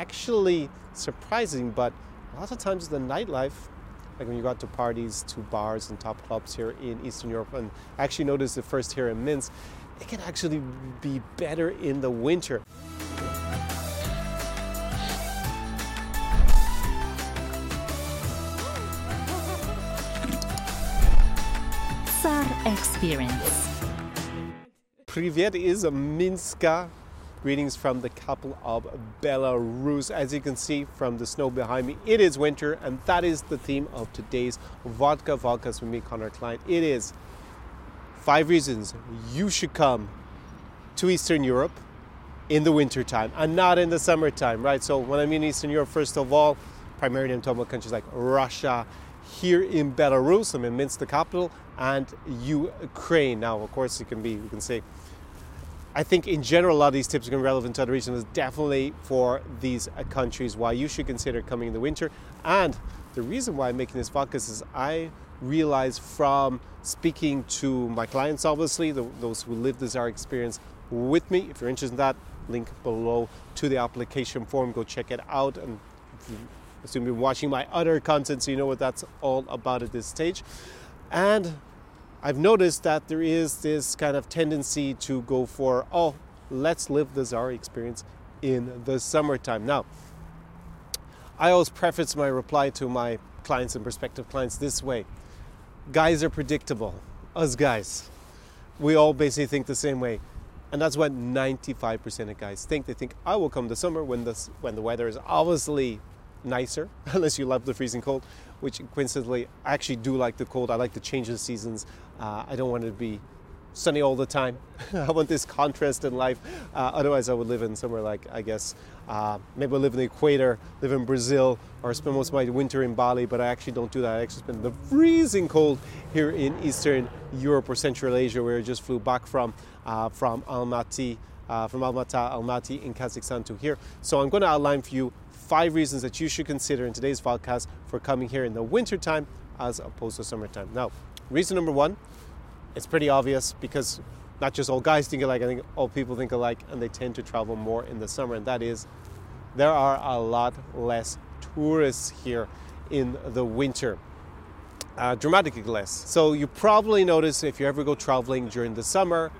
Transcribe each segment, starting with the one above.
actually surprising, but a lot of times the nightlife, like when you go out to parties, to bars and top clubs here in Eastern Europe, and I actually noticed it first here in Minsk, it can actually be better in the winter. Experience. Privet is a Minska. Greetings from the capital of Belarus. As you can see from the snow behind me, it is winter, and that is the theme of today's Vodka Vodkas with me, Connor Klein. It is five reasons you should come to Eastern Europe in the wintertime and not in the summertime, right? So when I mean Eastern Europe, first of all, primarily I'm talking about countries like Russia, here in Belarus, I'm in Minsk, the capital, and Ukraine. Now, of course, it can be, you can say, I think in general, a lot of these tips are going to be relevant to other regions, definitely for these uh, countries, why you should consider coming in the winter. And the reason why I'm making this focus is I realize from speaking to my clients, obviously, the, those who live this our experience with me. If you're interested in that, link below to the application form. Go check it out. And assume you've been watching my other content, so you know what that's all about at this stage. And I've noticed that there is this kind of tendency to go for, oh, let's live the Tsar experience in the summertime. Now, I always preface my reply to my clients and prospective clients this way guys are predictable. Us guys, we all basically think the same way. And that's what 95% of guys think. They think, I will come the summer when the, when the weather is obviously nicer, unless you love the freezing cold, which coincidentally, I actually do like the cold. I like the change of seasons. Uh, I don't want it to be sunny all the time. I want this contrast in life. Uh, otherwise, I would live in somewhere like, I guess, uh, maybe I live in the equator, live in Brazil, or spend most of my winter in Bali, but I actually don't do that. I actually spend the freezing cold here in Eastern Europe or Central Asia, where I just flew back from, uh, from Almaty. Uh, from Almaty, Almaty in Kazakhstan to here. So I'm going to outline for you five reasons that you should consider in today's podcast for coming here in the wintertime as opposed to summertime. Now, reason number one, it's pretty obvious because not just all guys think alike, I think all people think alike, and they tend to travel more in the summer, and that is there are a lot less tourists here in the winter. Uh, dramatically less. So you probably notice if you ever go traveling during the summer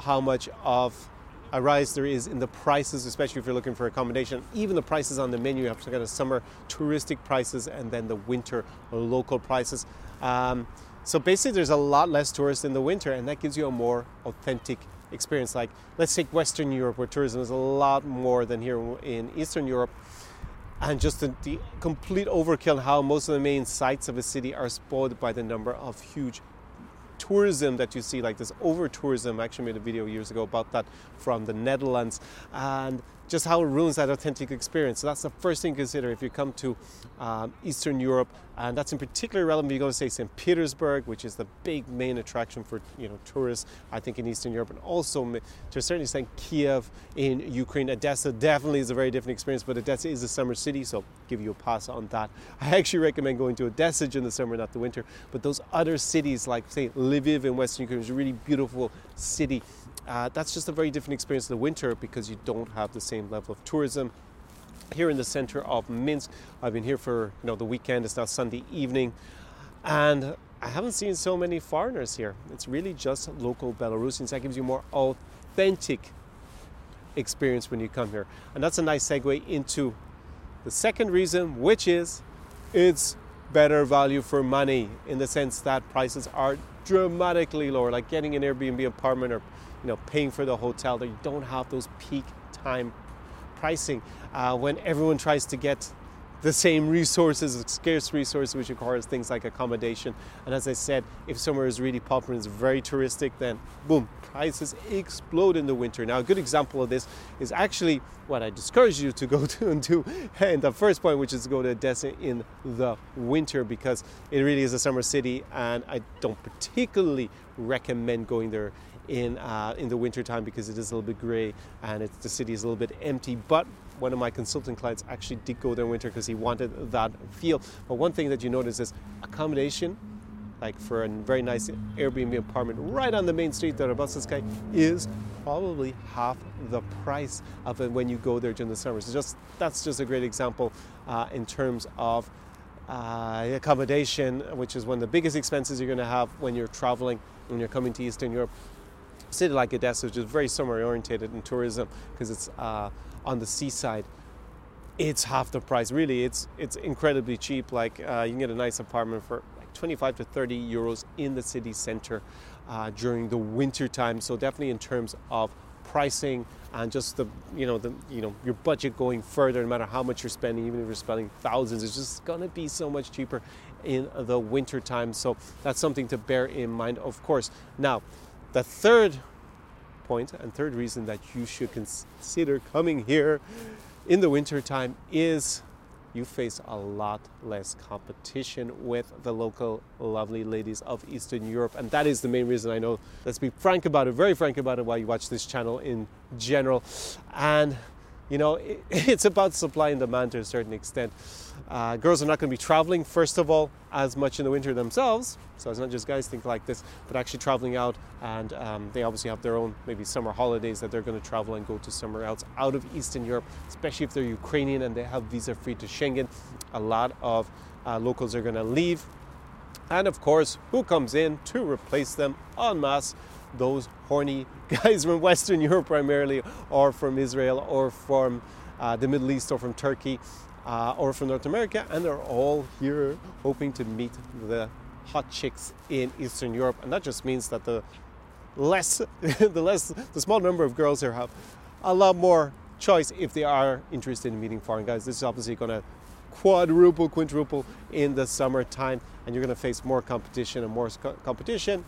how much of a rise there is in the prices, especially if you're looking for accommodation. Even the prices on the menu, you have to get a summer touristic prices and then the winter local prices. Um, so basically, there's a lot less tourists in the winter, and that gives you a more authentic experience. Like, let's take Western Europe, where tourism is a lot more than here in Eastern Europe. And just the, the complete overkill, how most of the main sites of a city are spoiled by the number of huge tourism that you see, like this over tourism. I actually made a video years ago about that from the Netherlands. And just how it ruins that authentic experience. So that's the first thing to consider if you come to um, Eastern Europe, and that's in particular relevant if you go to say St. Petersburg, which is the big main attraction for you know tourists, I think in Eastern Europe, and also to a certain extent Kiev in Ukraine. Odessa definitely is a very different experience, but Odessa is a summer city, so I'll give you a pass on that. I actually recommend going to Odessa in the summer, not the winter. But those other cities like say Lviv in Western Ukraine is a really beautiful city uh, that's just a very different experience in the winter because you don't have the same level of tourism. Here in the center of Minsk, I've been here for you know the weekend. It's now Sunday evening, and I haven't seen so many foreigners here. It's really just local Belarusians. That gives you more authentic experience when you come here, and that's a nice segue into the second reason, which is it's better value for money in the sense that prices are dramatically lower. Like getting an Airbnb apartment or you know, paying for the hotel, that you don't have those peak time pricing uh, when everyone tries to get the same resources, scarce resources, which requires things like accommodation. And as I said, if somewhere is really popular and is very touristic, then boom, prices explode in the winter. Now, a good example of this is actually what I discourage you to go to and do in the first point, which is to go to Odessa in the winter because it really is a summer city, and I don't particularly recommend going there in uh, in the wintertime because it is a little bit grey and the city is a little bit empty. But one of my consulting clients actually did go there in winter because he wanted that feel. But one thing that you notice is accommodation, like for a very nice Airbnb apartment right on the main street there, Sky, is probably half the price of when you go there during the summer. So just that's just a great example uh, in terms of uh, accommodation, which is one of the biggest expenses you're going to have when you're traveling when you're coming to Eastern Europe. City like Odessa, which is very summer orientated in tourism because it's uh, on the seaside, it's half the price. Really, it's it's incredibly cheap. Like uh, you can get a nice apartment for like 25 to 30 euros in the city center uh, during the winter time. So definitely in terms of pricing and just the you know the you know your budget going further no matter how much you're spending even if you're spending thousands it's just going to be so much cheaper in the winter time so that's something to bear in mind of course now the third point and third reason that you should consider coming here in the winter time is you face a lot less competition with the local lovely ladies of Eastern Europe. And that is the main reason I know. Let's be frank about it, very frank about it while you watch this channel in general. And you know, it's about supply and demand to a certain extent. Uh, girls are not going to be traveling, first of all, as much in the winter themselves. So it's not just guys think like this, but actually traveling out. And um, they obviously have their own maybe summer holidays that they're going to travel and go to somewhere else out of Eastern Europe, especially if they're Ukrainian and they have visa free to Schengen. A lot of uh, locals are going to leave. And of course, who comes in to replace them en masse? Those horny guys from Western Europe primarily, or from Israel, or from uh, the Middle East, or from Turkey, uh, or from North America, and they're all here hoping to meet the hot chicks in Eastern Europe. And that just means that the less, the less, the small number of girls here have a lot more choice if they are interested in meeting foreign guys. This is obviously going to quadruple, quintuple in the summertime, and you're going to face more competition and more competition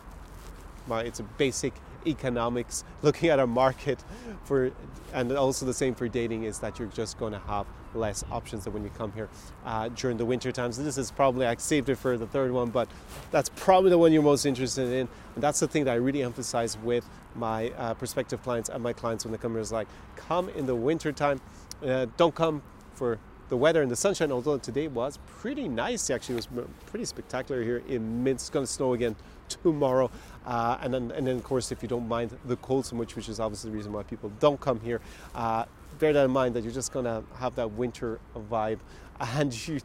it's a basic economics looking at a market for and also the same for dating is that you're just going to have less options than when you come here uh, during the winter times. So this is probably i saved it for the third one but that's probably the one you're most interested in. And that's the thing that i really emphasize with my uh, prospective clients and my clients when they come here is like come in the winter time uh, don't come for the weather and the sunshine, although today was pretty nice, actually, it was pretty spectacular here in Minsk. It's going to snow again tomorrow. Uh, and, then, and then, of course, if you don't mind the cold so much, which is obviously the reason why people don't come here, uh, bear that in mind that you're just going to have that winter vibe and you,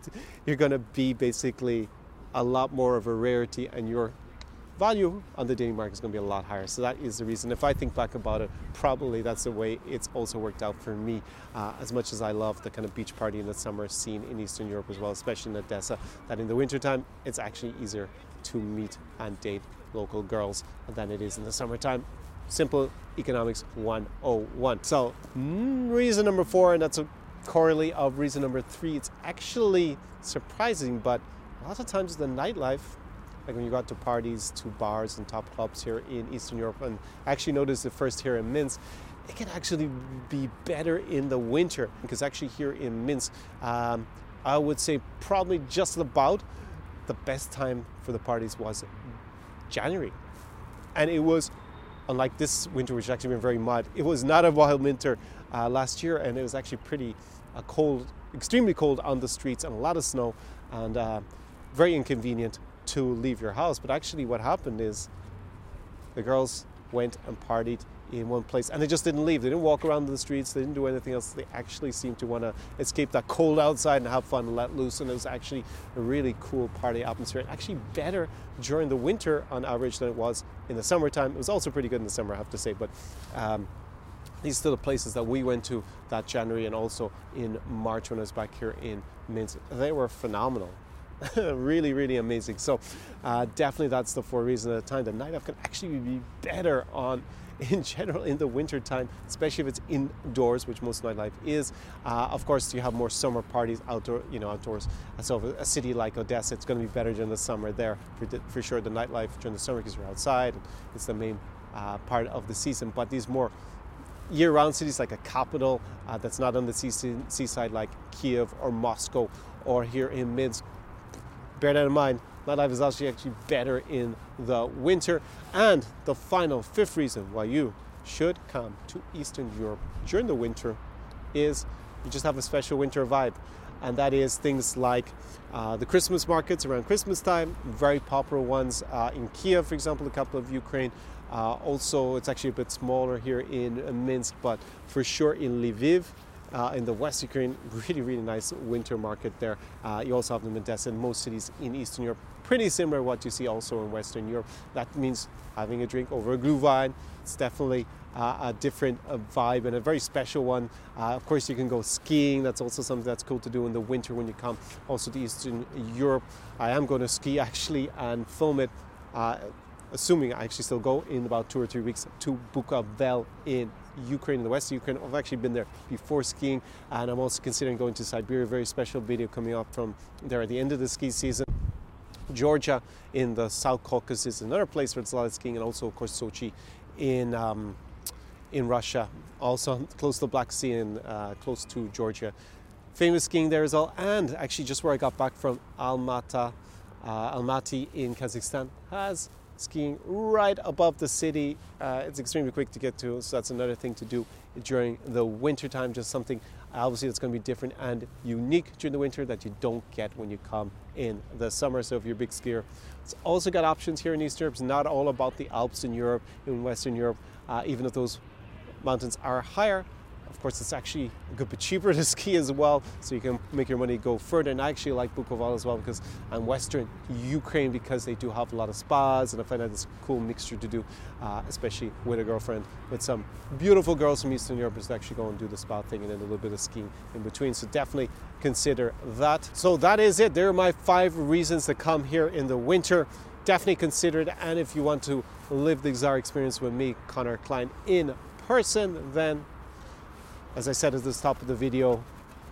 you're going to be basically a lot more of a rarity and you're value on the dating market is going to be a lot higher. So that is the reason. If I think back about it, probably that's the way it's also worked out for me. Uh, as much as I love the kind of beach party in the summer scene in Eastern Europe as well, especially in Odessa, that in the wintertime it's actually easier to meet and date local girls than it is in the summertime. Simple economics 101. So, mm, reason number four, and that's a corollary of reason number three, it's actually surprising, but a lot of times the nightlife like when you go out to parties, to bars and top clubs here in Eastern Europe. And actually noticed it first here in Minsk. It can actually be better in the winter because actually here in Minsk, um, I would say probably just about the best time for the parties was January. And it was, unlike this winter, which actually been very mild, it was not a wild winter uh, last year and it was actually pretty uh, cold, extremely cold on the streets and a lot of snow and uh, very inconvenient to leave your house. But actually, what happened is the girls went and partied in one place and they just didn't leave. They didn't walk around the streets, they didn't do anything else. They actually seemed to want to escape that cold outside and have fun and let loose. And it was actually a really cool party atmosphere. Actually, better during the winter on average than it was in the summertime. It was also pretty good in the summer, I have to say. But um, these are the places that we went to that January and also in March when I was back here in Minsk. They were phenomenal. really, really amazing. So, uh, definitely that's the four reasons at the time. The nightlife can actually be better on in general in the winter time, especially if it's indoors, which most nightlife is. Uh, of course, you have more summer parties outdoor, you know, outdoors. So a city like Odessa, it's going to be better during the summer there for, for sure. The nightlife during the summer because you're outside, it's the main uh, part of the season. But these more year-round cities like a capital uh, that's not on the seaside like Kiev or Moscow or here in Minsk bear that in mind. Nightlife is actually actually better in the winter. And the final fifth reason why you should come to Eastern Europe during the winter is you just have a special winter vibe. and that is things like uh, the Christmas markets around Christmas time, very popular ones uh, in Kiev, for example, a couple of Ukraine. Uh, also, it's actually a bit smaller here in Minsk, but for sure in Lviv. Uh, in the West Ukraine, really, really nice winter market there. Uh, you also have Odessa and most cities in Eastern Europe. Pretty similar what you see also in Western Europe. That means having a drink over a glühwein. It's definitely uh, a different uh, vibe and a very special one. Uh, of course, you can go skiing. That's also something that's cool to do in the winter when you come also to Eastern Europe. I am going to ski actually and film it, uh, assuming I actually still go in about two or three weeks to Bukovel in Ukraine, in the west of Ukraine. I've actually been there before skiing, and I'm also considering going to Siberia. Very special video coming up from there at the end of the ski season. Georgia in the South Caucasus, is another place where it's a lot of skiing, and also, of course, Sochi in um, in Russia, also close to the Black Sea and uh, close to Georgia. Famous skiing there as well, and actually just where I got back from Almata, uh, Almaty in Kazakhstan has skiing right above the city. Uh, it's extremely quick to get to, so that's another thing to do during the winter time. Just something obviously that's going to be different and unique during the winter that you don't get when you come in the summer. So if you're a big skier, it's also got options here in Eastern Europe. It's not all about the Alps in Europe, in Western Europe, uh, even if those mountains are higher. Of course, it's actually a good bit cheaper to ski as well, so you can make your money go further. And I actually like Bukovel as well because I'm Western Ukraine because they do have a lot of spas, and I find that it's a cool mixture to do, uh, especially with a girlfriend, with some beautiful girls from Eastern Europe who actually go and do the spa thing and then a little bit of skiing in between. So definitely consider that. So that is it. There are my five reasons to come here in the winter definitely consider it. And if you want to live the Tsar experience with me, Connor Klein, in person, then as I said at the top of the video,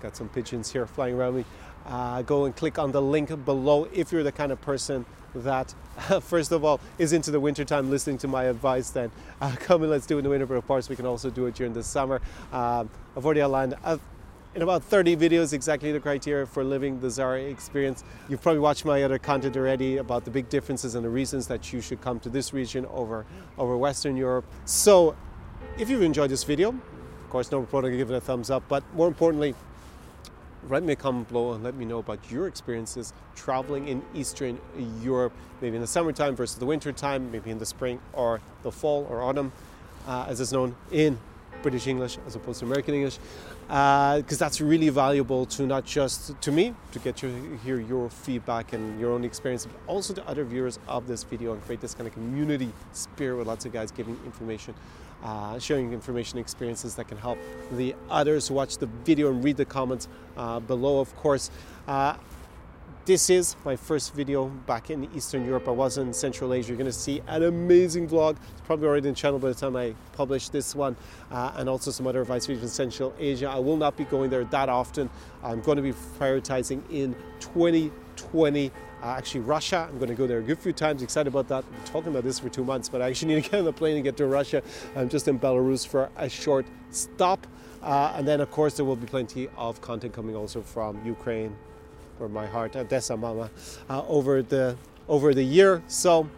got some pigeons here flying around me. Uh, go and click on the link below if you're the kind of person that, first of all, is into the wintertime listening to my advice, then uh, come and let's do it in the winter, but of course, we can also do it during the summer. Um, I've already outlined uh, in about 30 videos exactly the criteria for living the Tsar experience. You've probably watched my other content already about the big differences and the reasons that you should come to this region over, over Western Europe. So if you've enjoyed this video, of course, no problem, give it a thumbs up. But more importantly, write me a comment below and let me know about your experiences traveling in Eastern Europe, maybe in the summertime versus the wintertime, maybe in the spring or the fall or autumn, uh, as it's known in British English as opposed to American English, because uh, that's really valuable to not just to me to get to hear your feedback and your own experience, but also to other viewers of this video and create this kind of community spirit with lots of guys giving information uh, sharing information experiences that can help the others watch the video and read the comments uh, below, of course. Uh, this is my first video back in Eastern Europe. I was in Central Asia. You're going to see an amazing vlog. It's probably already in the channel by the time I publish this one, uh, and also some other advice videos in Central Asia. I will not be going there that often. I'm going to be prioritizing in 2020 uh, actually Russia. I'm going to go there a good few times. Excited about that. I'm talking about this for two months, but I actually need to get on the plane and get to Russia. I'm just in Belarus for a short stop. Uh, and then, of course, there will be plenty of content coming also from Ukraine, where my heart, Odessa Mama, uh, over the over the year. So,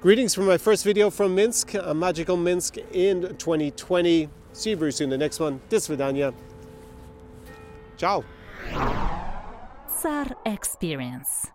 greetings from my first video from Minsk, a magical Minsk in 2020. See you very soon. In the next one. This Vidania. Ciao. Tsar Experience.